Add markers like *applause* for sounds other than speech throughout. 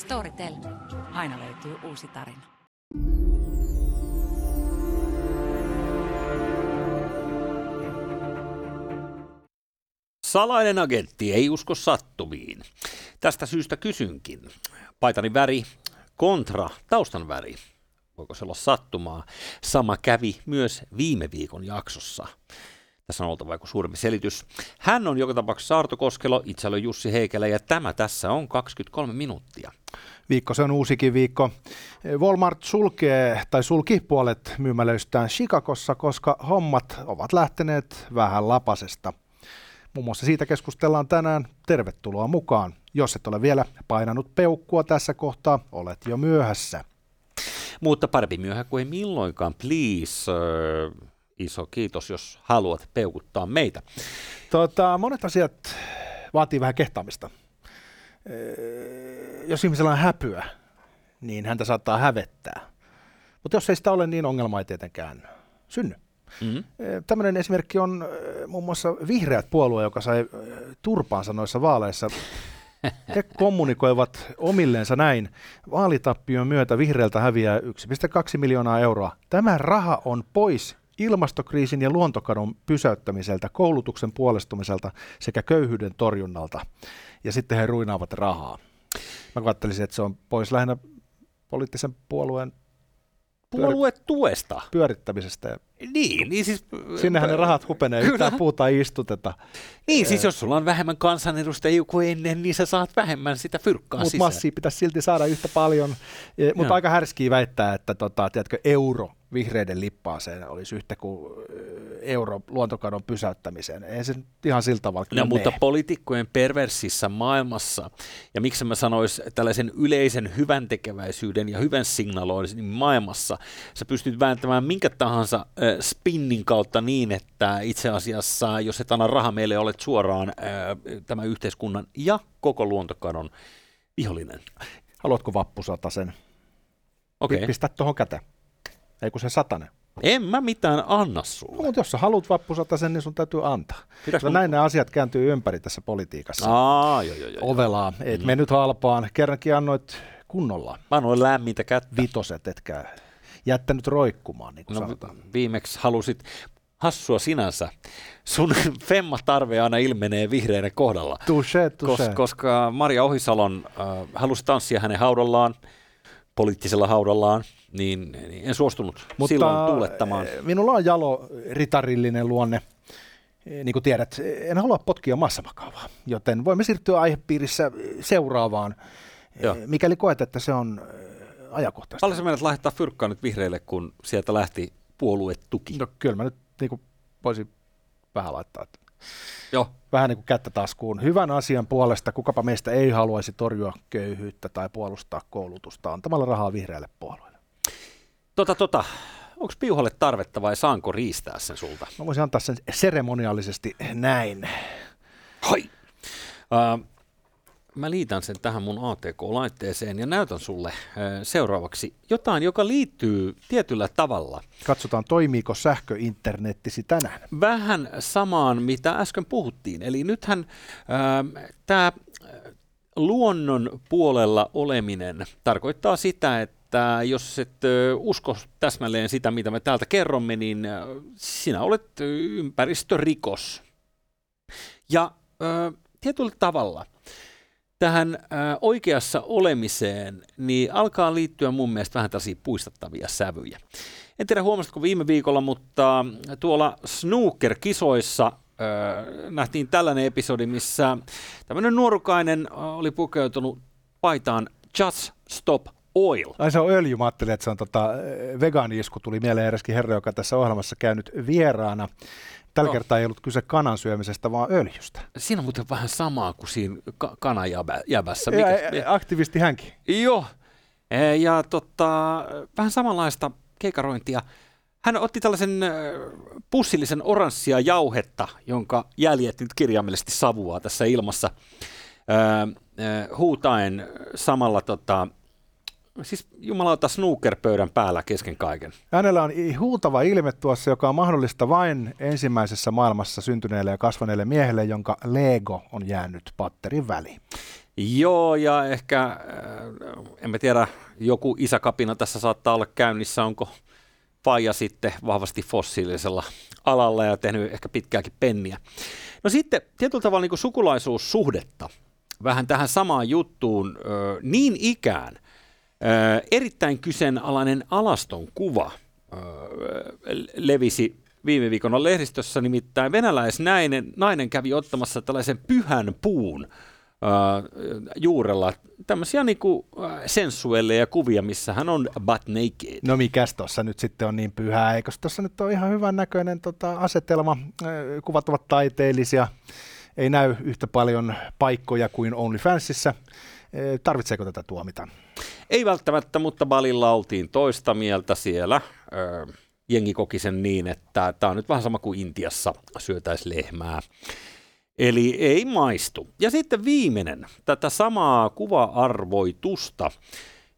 Storytel. Aina löytyy uusi tarina. Salainen agentti ei usko sattumiin. Tästä syystä kysynkin. Paitani väri kontra taustan väri. Voiko se olla sattumaa? Sama kävi myös viime viikon jaksossa. Tässä on oltava joku suurempi selitys. Hän on joka tapauksessa Arto Koskelo, itse olen Jussi Heikelä ja tämä tässä on 23 minuuttia. Viikko, se on uusikin viikko. Walmart sulkee tai sulki puolet myymälöistään Chicagossa, koska hommat ovat lähteneet vähän lapasesta. Muun muassa siitä keskustellaan tänään. Tervetuloa mukaan. Jos et ole vielä painanut peukkua tässä kohtaa, olet jo myöhässä. Mutta parempi myöhä kuin ei milloinkaan, please. Iso kiitos, jos haluat peukuttaa meitä. Tota, monet asiat vaatii vähän kehtaamista. Jos ihmisellä on häpyä, niin häntä saattaa hävettää. Mutta jos ei sitä ole, niin ongelma ei tietenkään synny. Mm-hmm. Tämmöinen esimerkki on muun muassa vihreät puolue, joka sai turpaansa noissa vaaleissa. He *laughs* kommunikoivat omilleensa näin. Vaalitappion myötä vihreältä häviää 1,2 miljoonaa euroa. Tämä raha on pois ilmastokriisin ja luontokadon pysäyttämiseltä, koulutuksen puolestumiselta sekä köyhyyden torjunnalta. Ja sitten he ruinaavat rahaa. Mä ajattelisin, että se on pois lähinnä poliittisen puolueen puoluetuesta. Pyörittämisestä. Niin, niin siis... Sinnehän ne rahat hupenee, kyllä. yhtään puuta ei istuteta. Niin, siis jos sulla on vähemmän kansanedustajia kuin ennen, niin sä saat vähemmän sitä fyrkkaa Mutta massia pitäisi silti saada yhtä paljon. Mutta aika härskiä väittää, että tota, tiedätkö, euro vihreiden lippaaseen olisi yhtä kuin euro luontokadon pysäyttämiseen. Ei se ihan sillä tavalla no, mutta poliitikkojen perversissä maailmassa, ja miksi mä sanois tällaisen yleisen hyvän tekeväisyyden ja hyvän signaloinnin maailmassa, sä pystyt vääntämään minkä tahansa äh, spinnin kautta niin, että itse asiassa, jos et anna rahaa meille, olet suoraan äh, tämän yhteiskunnan ja koko luontokadon vihollinen. Haluatko vappusata sen? Okei. Okay. Pistä tuohon käteen. Ei kun se satanen. En mä mitään anna sulle. No, mutta jos sä haluat sen, niin sun täytyy antaa. mun... Näin ne asiat kääntyy ympäri tässä politiikassa. Aa, joo, joo, joo. Ovelaa. Et mm. me nyt halpaan. Kerrankin annoit kunnolla. Mä annoin lämmintä kättä. Vitoset, etkä jättänyt roikkumaan, niin kuin no, sanotaan. Viimeksi halusit, hassua sinänsä. Sun *laughs* femma-tarve aina ilmenee vihreiden kohdalla. Touché, touché. Kos, koska Maria Ohisalon äh, halusi tanssia hänen haudallaan, poliittisella haudallaan, niin, niin en suostunut Mutta silloin tuulettamaan. Eh, minulla on jalo ritarillinen luonne. Eh, niin kuin tiedät, en halua potkia massamakavaa, joten voimme siirtyä aihepiirissä seuraavaan, eh, Joo. mikäli koet, että se on ajankohtaista. Haluaisin mennä laittaa fyrkkaa nyt vihreille, kun sieltä lähti puoluetuki. No kyllä mä nyt niin kuin voisin vähän laittaa. Että Joo. Vähän niin kuin kättä taskuun. Hyvän asian puolesta kukapa meistä ei haluaisi torjua köyhyyttä tai puolustaa koulutusta antamalla rahaa vihreälle puolueelle. Tota, tota. Onko piuhalle tarvetta vai saanko riistää sen sulta? Mä voisin antaa sen seremoniallisesti näin. Hoi! Uh, mä liitän sen tähän mun ATK-laitteeseen ja näytän sulle seuraavaksi jotain, joka liittyy tietyllä tavalla. Katsotaan, toimiiko sähköinternettisi tänään. Vähän samaan, mitä äsken puhuttiin. Eli nythän uh, tämä luonnon puolella oleminen tarkoittaa sitä, että että jos et usko täsmälleen sitä, mitä me täältä kerromme, niin sinä olet ympäristörikos. Ja ö, tietyllä tavalla tähän oikeassa olemiseen niin alkaa liittyä mun mielestä vähän tällaisia puistattavia sävyjä. En tiedä huomasitko viime viikolla, mutta tuolla snooker-kisoissa nähtiin tällainen episodi, missä tämmöinen nuorukainen oli pukeutunut paitaan Just Stop Oil. Ai se on öljy, mä ajattelin, että se on tota, vegaaniisku, tuli mieleen eräskin herra, joka tässä ohjelmassa käynyt vieraana. Tällä no. kertaa ei ollut kyse kanan syömisestä, vaan öljystä. Siinä on muuten vähän samaa kuin siinä ka- kanajävässä. Mikä, ja, aktivisti hänkin. Joo, e, ja tota, vähän samanlaista keikarointia. Hän otti tällaisen pussillisen oranssia jauhetta, jonka jäljet nyt kirjaimellisesti savua tässä ilmassa, huutaen samalla tota, siis jumalauta snookerpöydän päällä kesken kaiken. Hänellä on huutava ilme tuossa, joka on mahdollista vain ensimmäisessä maailmassa syntyneelle ja kasvaneelle miehelle, jonka Lego on jäänyt patterin väliin. Joo, ja ehkä, äh, en mä tiedä, joku isäkapina tässä saattaa olla käynnissä, onko Faija sitten vahvasti fossiilisella alalla ja tehnyt ehkä pitkääkin penniä. No sitten tietyllä tavalla niin sukulaisuussuhdetta vähän tähän samaan juttuun niin ikään erittäin kyseenalainen alaston kuva levisi viime viikon lehdistössä, nimittäin venäläisnainen nainen kävi ottamassa tällaisen pyhän puun juurella tämmöisiä niinku sensuelleja kuvia, missä hän on butt naked. No mikäs tuossa nyt sitten on niin pyhää, eikö tuossa nyt ole ihan hyvän näköinen tota, asetelma, kuvat ovat taiteellisia, ei näy yhtä paljon paikkoja kuin OnlyFansissa. Tarvitseeko tätä tuomita? Ei välttämättä, mutta Balilla oltiin toista mieltä siellä. jengi koki sen niin, että tämä on nyt vähän sama kuin Intiassa syötäisi lehmää. Eli ei maistu. Ja sitten viimeinen, tätä samaa kuva-arvoitusta,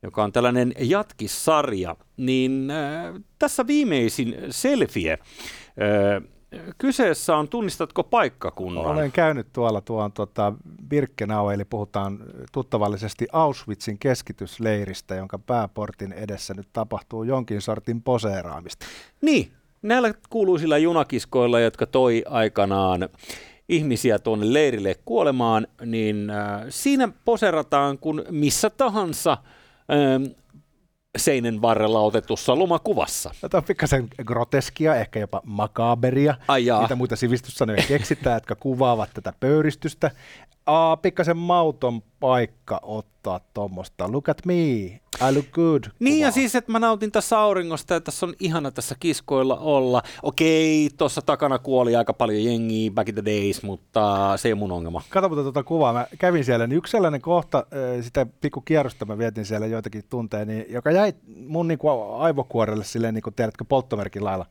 joka on tällainen jatkissarja, niin äh, tässä viimeisin selfie. Äh, Kyseessä on, tunnistatko paikkakunnan? Olen käynyt tuolla tuon tota, Birkenau, eli puhutaan tuttavallisesti Auschwitzin keskitysleiristä, jonka pääportin edessä nyt tapahtuu jonkin sortin poseeraamista. Niin, näillä kuuluisilla junakiskoilla, jotka toi aikanaan ihmisiä tuonne leirille kuolemaan, niin äh, siinä poserataan kun missä tahansa äh, seinen varrella otetussa lomakuvassa. Tämä on pikkasen groteskia, ehkä jopa makaberia. Ai jaa. Mitä muita sivistyssanoja keksitään, jotka kuvaavat tätä pöyristystä. Aa, pikkasen mauton paikka ottaa tuommoista. Look at me, I look good. Niin ja siis, että mä nautin tässä auringosta ja tässä on ihana tässä kiskoilla olla. Okei, tuossa takana kuoli aika paljon jengiä back in the days, mutta se ei ole mun ongelma. Kato mutta tuota kuvaa. Mä kävin siellä, niin yksi sellainen kohta, sitä pikku kierrosta mä vietin siellä joitakin tunteja, niin, joka jäi mun niin kuin aivokuorelle silleen, niin kuin tiedätkö, polttomerkin lailla.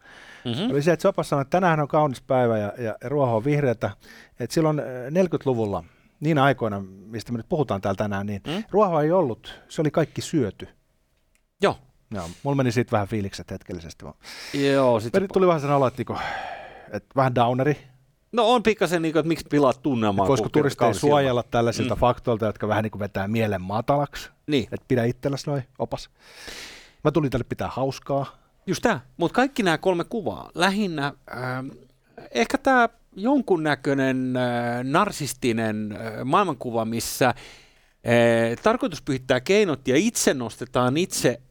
Mm-hmm. Oli se, että Sopas sanoi, että tänään on kaunis päivä ja, ja ruoho on vihreätä. Että silloin 40-luvulla niin aikoina, mistä me nyt puhutaan täällä tänään, niin mm? ruohoa ei ollut, se oli kaikki syöty. Joo. Joo, mulla meni siitä vähän fiilikset hetkellisesti. Joo. Sit... Tuli vähän sen olo, että, niinku, että vähän downeri. No on pikkasen, niin kuin, että miksi pilaat tunnelmaa. Voisiko turisteja suojella tällaisilta mm. faktoilta, jotka vähän niin kuin vetää mielen matalaksi. Niin. Että pidä itselläsi noin, opas. Mä tulin tänne pitää hauskaa. Just tämä, mutta kaikki nämä kolme kuvaa, lähinnä äh, ehkä tämä jonkunnäköinen äh, narsistinen äh, maailmankuva, missä äh, tarkoitus pyhittää keinot ja itse nostetaan itse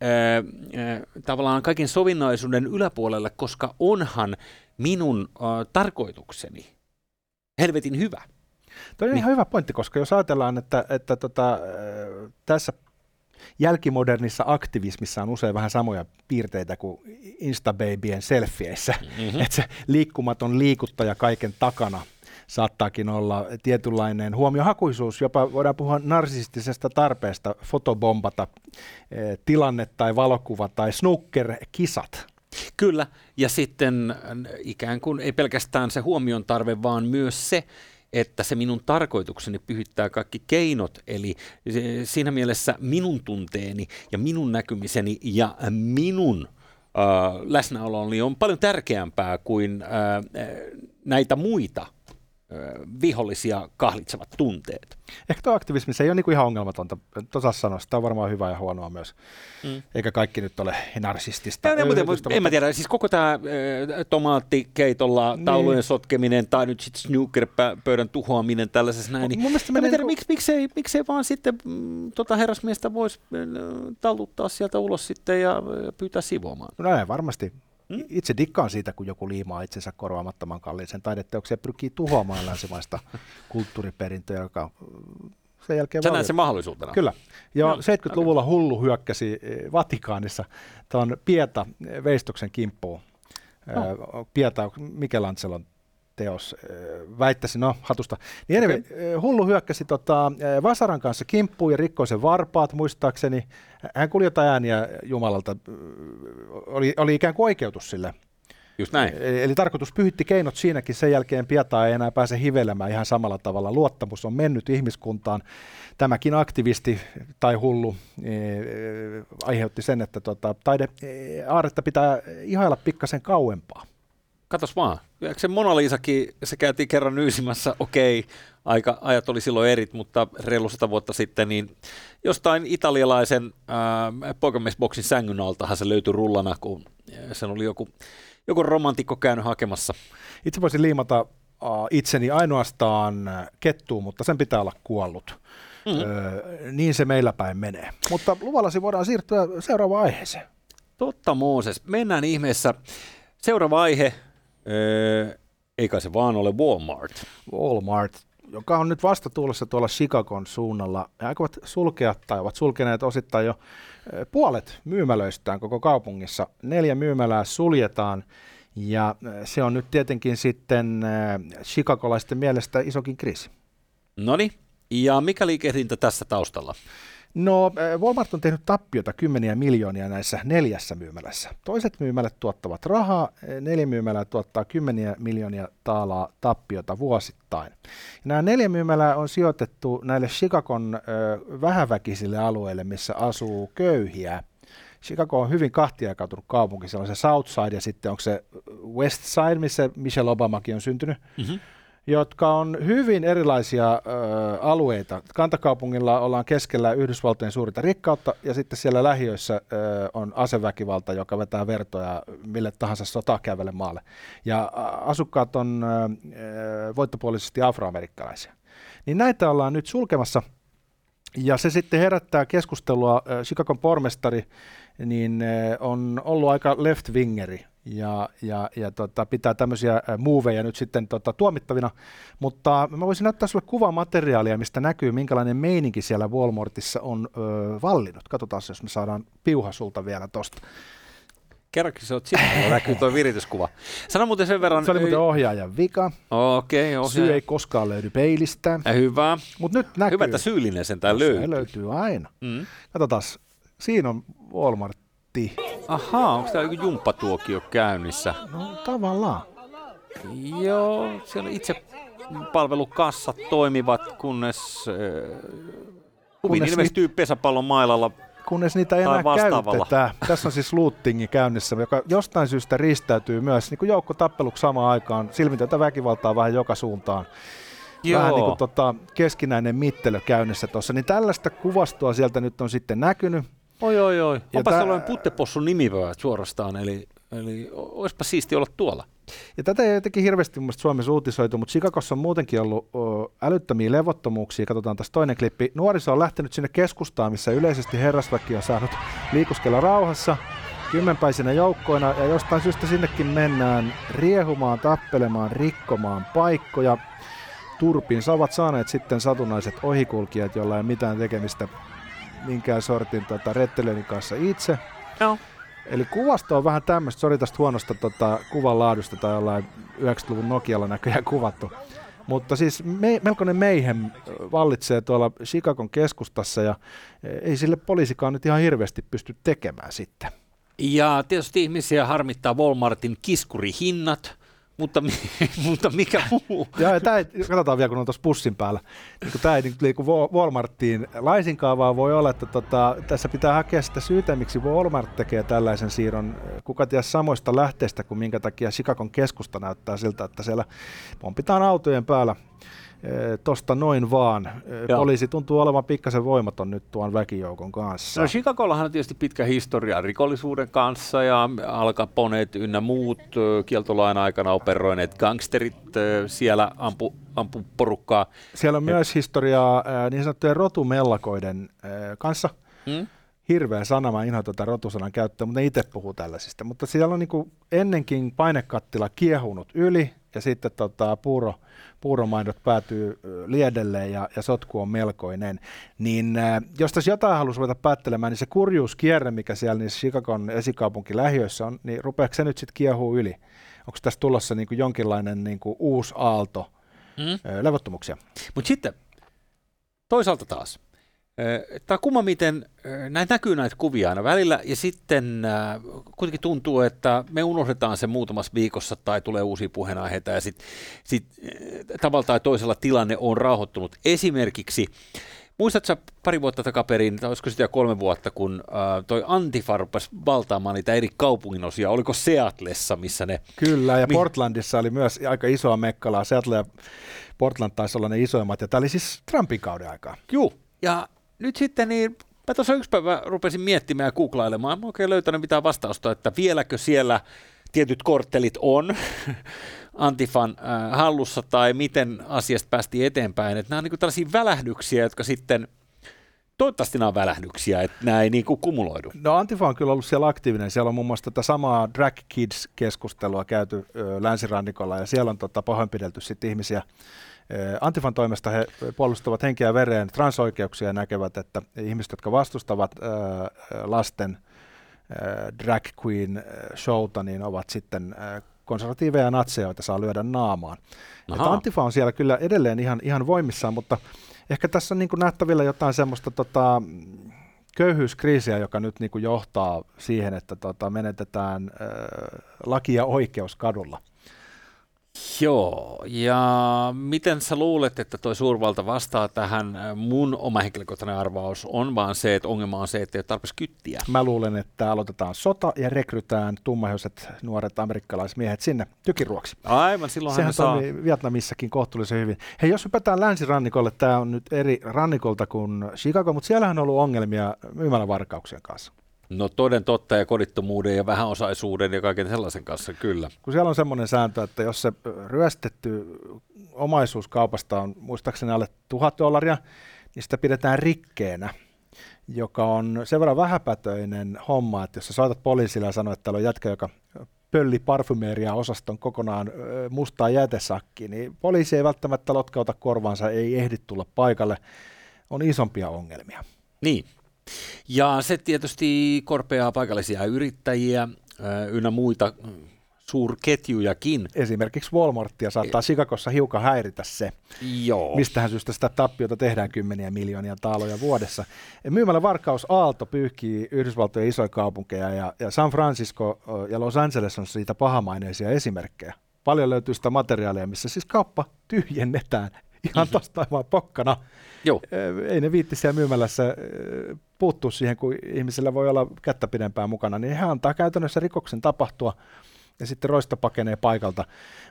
tavallaan kaiken sovinnaisuuden yläpuolelle, koska onhan minun tarkoitukseni helvetin hyvä. Tuo on niin. ihan hyvä pointti, koska jos ajatellaan, että, että tota, tässä jälkimodernissa aktivismissa on usein vähän samoja piirteitä kuin Instababyen selfieissä, mm-hmm. *laughs* että se liikkumaton liikuttaja kaiken takana saattaakin olla tietynlainen huomiohakuisuus, jopa voidaan puhua narsistisesta tarpeesta fotobombata eh, tilanne tai valokuva tai snooker-kisat. Kyllä, ja sitten ikään kuin ei pelkästään se huomion tarve, vaan myös se, että se minun tarkoitukseni pyhittää kaikki keinot, eli siinä mielessä minun tunteeni ja minun näkymiseni ja minun äh, läsnäoloni on paljon tärkeämpää kuin äh, näitä muita vihollisia kahlitsevat tunteet. Ehkä tuo aktivismi se ei ole niinku ihan ongelmatonta. Tuossa sanoa, tämä on varmaan hyvä ja huonoa myös. Mm. Eikä kaikki nyt ole narsistista. Ja, mutta, mutta, en mä tiedä, siis koko tämä tomaattikeitolla niin. taulujen sotkeminen tai nyt sitten snooker-pöydän tuhoaminen tällaisessa näin. Niin, mun mielestä en tiedä, niinku... miksi, miksei, miksei vaan sitten mm, tota herrasmiestä voisi talluttaa sieltä ulos sitten ja pyytää sivuamaan. No näin, varmasti. Hmm? Itse dikkaan siitä, kun joku liimaa itsensä korvaamattoman kalliisen taideteoksen ja pyrkii tuhoamaan länsimaista *laughs* kulttuuriperintöä, joka mm, sen jälkeen... Sä sen mahdollisuutena. Kyllä. Ja no, 70-luvulla okay. hullu hyökkäsi Vatikaanissa tuon Pieta Veistoksen kimppuun. No. Pieta Michelangelon teos, väittäisi, no hatusta. Niin okay. hullu hyökkäsi tota, Vasaran kanssa kimppuun ja rikkoi sen varpaat muistaakseni. Hän kuljeta ääniä Jumalalta, oli, oli ikään kuin oikeutus sille. Just näin. Eli, eli tarkoitus pyhitti keinot siinäkin, sen jälkeen Pieta ei enää pääse hivelemään ihan samalla tavalla. Luottamus on mennyt ihmiskuntaan. Tämäkin aktivisti tai hullu e, e, aiheutti sen, että tota, taide e, aaretta pitää ihailla pikkasen kauempaa. Katos vaan. Se Mona Lisakin, se käytiin kerran nyysimässä, okei, aika, ajat oli silloin erit, mutta reilu sata vuotta sitten, niin jostain italialaisen ää, poikamiesboksin sängyn altahan se löytyi rullana, kun sen oli joku, joku romantikko käynyt hakemassa. Itse voisin liimata uh, itseni ainoastaan kettuun, mutta sen pitää olla kuollut. Mm-hmm. Öö, niin se meillä päin menee. Mutta luvallasi voidaan siirtyä seuraavaan aiheeseen. Totta Mooses. Mennään ihmeessä. Seuraava aihe, eikä se vaan ole Walmart. Walmart, joka on nyt vasta tulossa tuolla Chicagon suunnalla. He aikovat sulkea tai ovat sulkeneet osittain jo puolet myymälöistään koko kaupungissa. Neljä myymälää suljetaan ja se on nyt tietenkin sitten chicagolaisten mielestä isokin kriisi. No ja mikä liikehdintä tässä taustalla? No, Walmart on tehnyt tappiota kymmeniä miljoonia näissä neljässä myymälässä. Toiset myymälät tuottavat rahaa, neljä myymälää tuottaa kymmeniä miljoonia taalaa tappiota vuosittain. Nämä neljä myymälää on sijoitettu näille Chicagon ö, vähäväkisille alueille, missä asuu köyhiä. Chicago on hyvin kahtiajakautunut kaupunki. Siellä on se South Side ja sitten onko se West Side, missä Michelle Obamakin on syntynyt. Mm-hmm jotka on hyvin erilaisia ö, alueita. Kantakaupungilla ollaan keskellä Yhdysvaltojen suurinta rikkautta ja sitten siellä lähiöissä ö, on aseväkivalta, joka vetää vertoja mille tahansa sotaa käyvälle maalle. Ja asukkaat on ö, voittopuolisesti afroamerikkalaisia. Niin näitä ollaan nyt sulkemassa ja se sitten herättää keskustelua. Chicagon pormestari niin on ollut aika left-wingeri ja, ja, ja tota, pitää tämmöisiä muuveja nyt sitten tota, tuomittavina. Mutta mä voisin näyttää sulle kuvamateriaalia, mistä näkyy, minkälainen meininki siellä Walmartissa on ö, vallinnut. Katsotaan, jos me saadaan piuha sulta vielä tosta. Kerrankin se on sitten, näkyy tuo virityskuva. Sano muuten sen verran... Se oli muuten ohjaajan vika. Okei, okay, Syy ei koskaan löydy peilistä. Hyvä. Mut nyt näkyy. Hyvä, että syyllinen sentään löytyy. Se löytyy aina. Mm. Katsotaan, siinä on Walmart netti. Ahaa, onko tämä joku jumppatuokio käynnissä? No tavallaan. Joo, siellä itse palvelukassat toimivat, kunnes äh, kunnes ilmestyy ni- pesäpallon mailalla kunnes niitä ei enää käytetä. Tässä on siis lootingi käynnissä, joka jostain syystä ristäytyy myös niin kuin joukko tappeluksi samaan aikaan, silmitöntä väkivaltaa vähän joka suuntaan. Joo. Vähän niin kuin tota, keskinäinen mittelö käynnissä tuossa, niin tällaista kuvastoa sieltä nyt on sitten näkynyt. Oi, oi, oi. Onpa tää... sellainen puttepossun nimipäät suorastaan, eli, eli olisipa siisti olla tuolla. Ja tätä ei jotenkin hirveästi mun Suomessa uutisoitu, mutta Chicagossa on muutenkin ollut o, älyttömiä levottomuuksia. Katsotaan tässä toinen klippi. Nuoriso on lähtenyt sinne keskustaan, missä yleisesti herrasväki on saanut liikuskella rauhassa kymmenpäisinä joukkoina ja jostain syystä sinnekin mennään riehumaan, tappelemaan, rikkomaan paikkoja. Turpin ovat saaneet sitten satunnaiset ohikulkijat, joilla ei mitään tekemistä minkään sortin tota, rettelöinnin kanssa itse. Joo. Eli kuvasto on vähän tämmöistä, sori tästä huonosta tota, kuvan laadusta tai jollain 90-luvun Nokialla näköjään kuvattu. Mutta siis me, melkoinen meihem vallitsee tuolla Chicagon keskustassa ja ei sille poliisikaan nyt ihan hirveästi pysty tekemään sitten. Ja tietysti ihmisiä harmittaa Walmartin kiskurihinnat, mutta, *laughs* mutta mikä muu? ja tämä katsotaan vielä, kun on tuossa pussin päällä. Niin tämä ei liiku Walmarttiin laisinkaan, vaan voi olla, että tota, tässä pitää hakea sitä syytä, miksi Walmart tekee tällaisen siirron. Kuka tiedä samoista lähteistä kuin minkä takia Chicagon keskusta näyttää siltä, että siellä pompitaan autojen päällä tosta noin vaan. Joo. Poliisi tuntuu olevan pikkasen voimaton nyt tuon väkijoukon kanssa. No Chicagollahan on tietysti pitkä historia rikollisuuden kanssa ja alkaponeet ynnä muut kieltolain aikana operoineet gangsterit siellä ampu, ampu porukkaa. Siellä on myös historiaa niin sanottujen rotumellakoiden kanssa. Hmm? hirveä sana, mä inhoan tätä rotusanan käyttöä, mutta ne itse puhuu tällaisista. Mutta siellä on niin ennenkin painekattila kiehunut yli ja sitten tota, puuro, puuromaidot päätyy liedelle ja, ja sotku on melkoinen, niin äh, jos tässä jotain haluaisi ruveta päättelemään, niin se kurjuuskierre, mikä siellä niissä Chicagon esikaupunki lähiöissä on, niin rupeako se nyt sitten kiehuu yli? Onko tässä tulossa niin kuin jonkinlainen niin kuin uusi aalto mm. levottomuuksia? Mutta sitten toisaalta taas, Tämä on kumma, miten näitä näkyy näitä kuvia aina välillä, ja sitten kuitenkin tuntuu, että me unohdetaan se muutamassa viikossa tai tulee uusia puheenaiheita, ja sitten sit, tavalla tai toisella tilanne on rauhoittunut. Esimerkiksi muistatko pari vuotta takaperin, tai olisiko sitä kolme vuotta, kun toi Antifa rupesi valtaamaan niitä eri kaupunginosia, oliko Seatlessa, missä ne... Kyllä, ja mi- Portlandissa oli myös aika isoa mekkalaa. Seattle ja Portland taisi olla ne isoimmat, ja tämä oli siis Trumpin kauden aikaa. Joo, ja nyt sitten niin Mä tuossa yksi päivä rupesin miettimään ja googlailemaan, mä oikein löytänyt mitään vastausta, että vieläkö siellä tietyt korttelit on *laughs* Antifan äh, hallussa tai miten asiasta päästiin eteenpäin. Että nämä on niin tällaisia välähdyksiä, jotka sitten toivottavasti nämä on välähdyksiä, että nämä ei niin kuin kumuloidu. No Antifa on kyllä ollut siellä aktiivinen. Siellä on muun muassa tätä samaa Drag Kids-keskustelua käyty ö, länsirannikolla ja siellä on tota, pahoinpidelty sitten ihmisiä Antifan toimesta he puolustavat henkeä ja vereen transoikeuksia ja näkevät, että ihmiset, jotka vastustavat lasten drag queen showta, niin ovat sitten konservatiiveja ja natseja, joita saa lyödä naamaan. Että Antifa on siellä kyllä edelleen ihan, ihan voimissaan, mutta ehkä tässä on niin nähtävillä jotain semmoista tota, köyhyyskriisiä, joka nyt niin johtaa siihen, että tota, menetetään äh, laki ja oikeus kadulla. Joo, ja miten sä luulet, että tuo suurvalta vastaa tähän? Mun oma henkilökohtainen arvaus on vaan se, että ongelma on se, että ei ole tarpeeksi kyttiä. Mä luulen, että aloitetaan sota ja rekrytään tummahiuset nuoret amerikkalaismiehet sinne tykiruoksi. Aivan, silloin Sehän saa... Vietnamissakin kohtuullisen hyvin. Hei, jos hypätään länsirannikolle, tämä on nyt eri rannikolta kuin Chicago, mutta siellähän on ollut ongelmia myymälävarkauksien kanssa. No toden totta ja kodittomuuden ja vähäosaisuuden ja kaiken sellaisen kanssa, kyllä. Kun siellä on semmoinen sääntö, että jos se ryöstetty omaisuus kaupasta on muistaakseni alle tuhat dollaria, niin sitä pidetään rikkeenä, joka on sen verran vähäpätöinen homma, että jos sä soitat poliisille ja sanoo, että täällä on jätkä, joka pölli parfymeeria osaston kokonaan mustaa jätesakkiin, niin poliisi ei välttämättä lotkauta korvaansa, ei ehdi tulla paikalle. On isompia ongelmia. Niin, ja se tietysti korpeaa paikallisia yrittäjiä ynnä muita suurketjujakin. Esimerkiksi Walmartia saattaa Sikakossa hiukan häiritä se, Joo. mistähän syystä sitä tappiota tehdään kymmeniä miljoonia taaloja vuodessa. Myymällä varkaus Aalto pyyhkii Yhdysvaltojen isoja kaupunkeja ja, ja San Francisco ja Los Angeles on siitä pahamaineisia esimerkkejä. Paljon löytyy sitä materiaalia, missä siis kauppa tyhjennetään ihan mm-hmm. tosta vaan pokkana. Joo. Ei ne viitti siellä myymälässä puuttua siihen, kun ihmisillä voi olla kättä pidempään mukana, niin he antaa käytännössä rikoksen tapahtua ja sitten roista pakenee paikalta.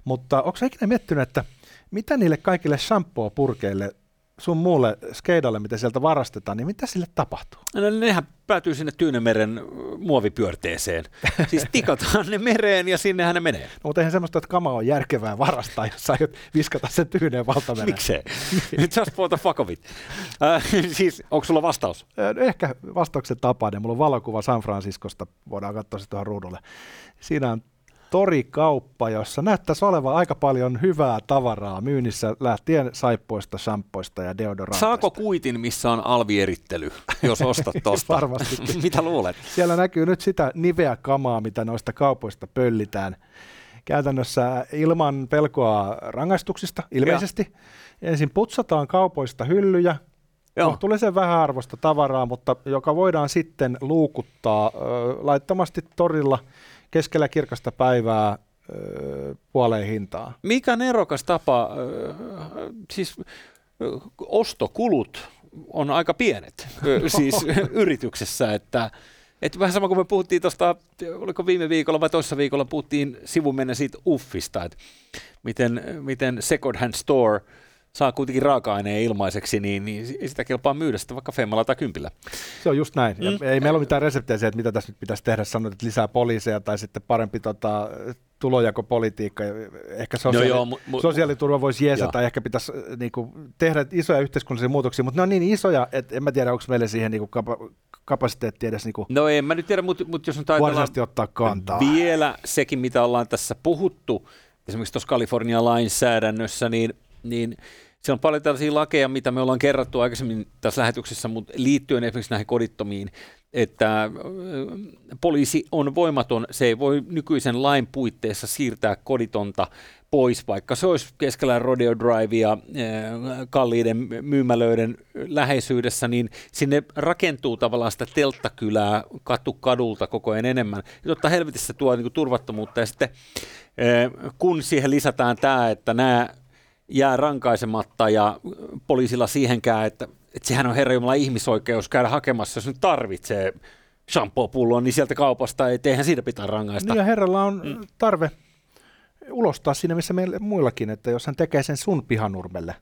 Mutta onko ikinä miettinyt, että mitä niille kaikille shampoo-purkeille sun muulle skeidalle, mitä sieltä varastetaan, niin mitä sille tapahtuu? No nehän päätyy sinne Tyynemeren muovipyörteeseen. *laughs* siis tikataan ne mereen ja sinnehän ne menee. No, mutta eihän semmoista, että kama on järkevää varastaa, jos sä aiot viskata sen Tyyneen valtameren. Miksei? *laughs* Just for the fuck of it. Äh, siis, onko sulla vastaus? Ehkä vastauksen tapainen. Mulla on valokuva San Franciscosta, voidaan katsoa se tuohon ruudulle. Siinä on torikauppa, jossa näyttäisi olevan aika paljon hyvää tavaraa myynnissä lähtien saippoista, shampoista ja deodoranteista. Saako kuitin, missä on alvierittely, jos ostat *laughs* tosta? Varmasti. *laughs* Mitä luulet? Siellä näkyy nyt sitä niveä kamaa, mitä noista kaupoista pöllitään. Käytännössä ilman pelkoa rangaistuksista, ilmeisesti. Ja. Ensin putsataan kaupoista hyllyjä, Joo. kohtuullisen vähäarvoista tavaraa, mutta joka voidaan sitten luukuttaa ö, laittomasti torilla – keskellä kirkasta päivää puoleen hintaa. Mikä nerokas tapa, siis ostokulut on aika pienet *laughs* siis yrityksessä, että että vähän sama kuin me puhuttiin tuosta, oliko viime viikolla vai toisessa viikolla, puhuttiin sivumenne siitä uffista, että miten, miten second hand store – saa kuitenkin raaka-aineen ilmaiseksi, niin, niin sitä kelpaa myydä sitten vaikka femmalla tai kympillä. Se on just näin. Ja mm. Ei meillä ole mitään reseptejä siihen, että mitä tässä nyt pitäisi tehdä. Sanoit, että lisää poliiseja tai sitten parempi tota, tulojakopolitiikka. Ehkä sosiaali- no joo, mu- mu- sosiaaliturva voisi jeesata tai ehkä pitäisi äh, niin kuin, tehdä isoja yhteiskunnallisia muutoksia, mutta ne on niin isoja, että en mä tiedä, onko meille siihen niin kuin, kapa- kapasiteetti edes niin kuin, No en mä nyt tiedä, mutta, mutta jos nyt ajatellaan ottaa kantaa. vielä sekin, mitä ollaan tässä puhuttu, esimerkiksi tuossa Kalifornian lainsäädännössä, niin – niin siellä on paljon tällaisia lakeja, mitä me ollaan kerrattu aikaisemmin tässä lähetyksessä, mutta liittyen esimerkiksi näihin kodittomiin, että poliisi on voimaton, se ei voi nykyisen lain puitteissa siirtää koditonta pois, vaikka se olisi keskellä Rodeo Drivea kalliiden myymälöiden läheisyydessä, niin sinne rakentuu tavallaan sitä telttakylää katu kadulta koko ajan enemmän. Totta helvetissä tuo niin kuin turvattomuutta ja sitten kun siihen lisätään tämä, että nämä jää rankaisematta ja poliisilla siihenkään, että että sehän on herra Jumala ihmisoikeus käydä hakemassa, jos nyt tarvitsee shampoo-pulloa, niin sieltä kaupasta ei, eihän siitä pitää rangaista. Niin ja herralla on mm. tarve ulostaa siinä, missä meillä muillakin, että jos hän tekee sen sun pihanurmelle,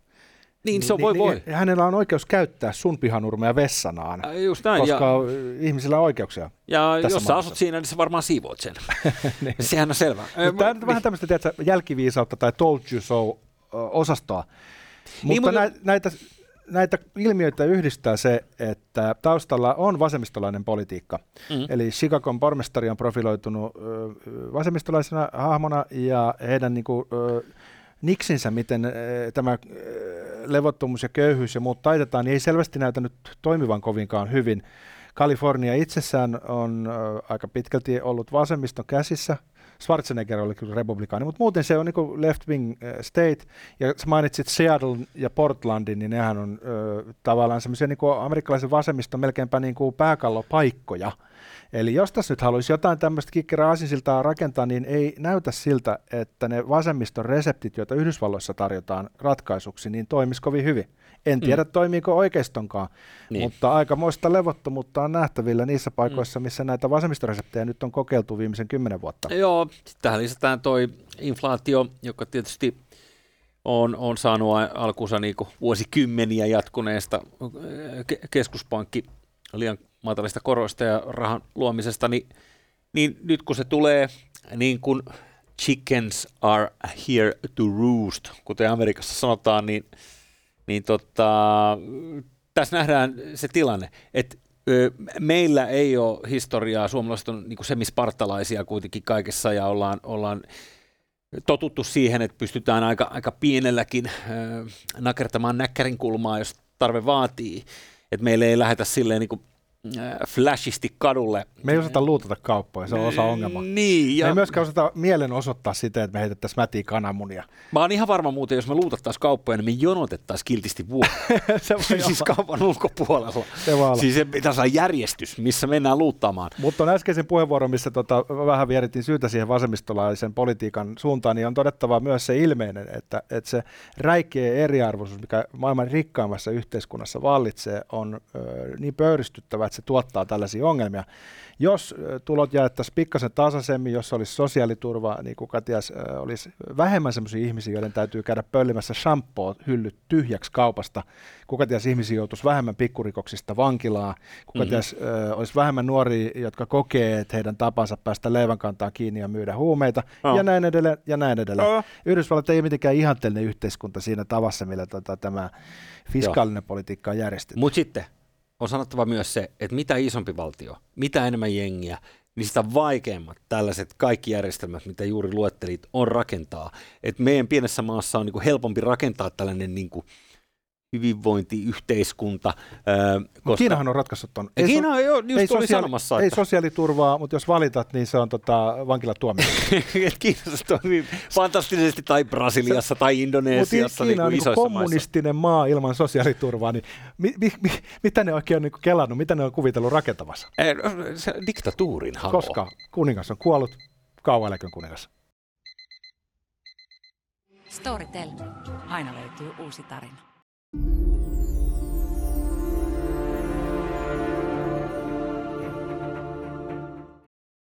niin, se on voi niin, voi. Niin, hänellä on oikeus käyttää sun pihanurmea vessanaan, Äh, Just näin. koska ja, ihmisillä on oikeuksia. ja jos sä asut siinä, niin sä varmaan siivoat sen. *laughs* *laughs* Niin. Sehän on selvä. Tämä on vähän tämmöistä tiedätkö, jälkiviisautta tai told you so osastoa. Mutta, mutta- nä, näitä, näitä ilmiöitä yhdistää se, että taustalla on vasemmistolainen politiikka. Mm. Eli Chicagon pormestari on profiloitunut ö, vasemmistolaisena hahmona ja heidän niinku, ö, niksinsä, miten ö, tämä ö, levottomuus ja köyhyys ja muut taitetaan, niin ei selvästi näytä nyt toimivan kovinkaan hyvin. Kalifornia itsessään on ö, aika pitkälti ollut vasemmiston käsissä. Schwarzenegger oli kyllä republikaani, mutta muuten se on niin left wing ö, state. Ja sä mainitsit Seattle ja Portlandin, niin nehän on ö, tavallaan semmoisia niin amerikkalaisen vasemmiston melkeinpä niin kuin pääkallopaikkoja. Eli jos tässä nyt haluaisi jotain tämmöistä kikkerää aasinsiltaa rakentaa, niin ei näytä siltä, että ne vasemmiston reseptit, joita Yhdysvalloissa tarjotaan ratkaisuksi, niin toimisi kovin hyvin. En tiedä, mm. toimiiko oikeistonkaan, Niin. mutta aikamoista levottomuutta on nähtävillä niissä paikoissa, missä näitä vasemmistoreseptejä nyt on kokeiltu viimeisen kymmenen vuotta. Joo, tähän lisätään toi inflaatio, joka tietysti on, on saanut a- alkunsa niin vuosikymmeniä jatkuneesta ke- keskuspankki liian matalista koroista ja rahan luomisesta, niin, niin nyt kun se tulee niin kuin chickens are here to roost, kuten Amerikassa sanotaan, niin, niin tota, tässä nähdään se tilanne, että meillä ei ole historiaa, suomalaiset on niin semispartalaisia kuitenkin kaikessa ja ollaan, ollaan totuttu siihen, että pystytään aika, aika pienelläkin ö, nakertamaan näkkärin kulmaa, jos tarve vaatii. Että meille ei lähetä silleen niin flashisti kadulle. Me ei osata luutata kauppoja, se on osa ongelmaa. Niin, Me ja ei myöskään osata mielen osoittaa sitä, että me heitettäisiin mätiä kananmunia. mä oon ihan varma muuten, jos me luutattaisiin kauppoja, niin me jonotettaisiin kiltisti vuotta. *laughs* se voi siis olla. kaupan ulkopuolella. Se voi olla. Siis se pitäisi olla järjestys, missä mennään luuttaamaan. Mutta on äskeisen puheenvuoron, missä tota, vähän vierittiin syytä siihen vasemmistolaisen politiikan suuntaan, niin on todettava myös se ilmeinen, että, että se räikeä eriarvoisuus, mikä maailman rikkaimmassa yhteiskunnassa vallitsee, on ö, niin pöyristyttävä, että se tuottaa tällaisia ongelmia. Jos tulot jaettaisiin pikkasen tasaisemmin, jos olisi sosiaaliturva, niin kuka ties, ö, olisi vähemmän sellaisia ihmisiä, joiden täytyy käydä pöllimässä shampoo hyllyt tyhjäksi kaupasta. Kuka ties ihmisiä joutuisi vähemmän pikkurikoksista vankilaan. Kuka Mhm. mm-hmm. ties olisi vähemmän nuoria, jotka kokee, että heidän tapansa päästä leivänkantaan kiinni ja myydä huumeita. Joo. Ja näin edelleen, ja näin edelleen. Joo. Yhdysvallat ei ole mitenkään ihanteellinen yhteiskunta siinä tavassa, millä tota, tämä fiskaalinen politiikka on järjestetty. Mutta sitten on sanottava myös se, että mitä isompi valtio, mitä enemmän jengiä, niin sitä vaikeammat tällaiset kaikki järjestelmät, mitä juuri luettelit, on rakentaa. Et meidän pienessä maassa on niinku helpompi rakentaa tällainen niinku hyvinvointiyhteiskunta. Koska... Kiinahan on ratkaissut ton. Ja Kiina on jo, just ei, tuli sanomassa, ei että, sosiaaliturvaa, mutta jos valitat, niin se on tota, vankilatuomio. *laughs* Kiinassa toimii fantastisesti, tai Brasiliassa, tai Mutta Indonesiassa, Kiina on niin niin isoissa maissa. kommunistinen maa ilman sosiaaliturvaa, niin mi, mi, mi, mitä ne oikein on niin kelannut, mitä ne on kuvitellut rakentavassa? Ei, no, se diktatuurin halo. Koska kuningas on kuollut, kauan eläköön kuningas. Storytel. Aina löytyy uusi tarina. Música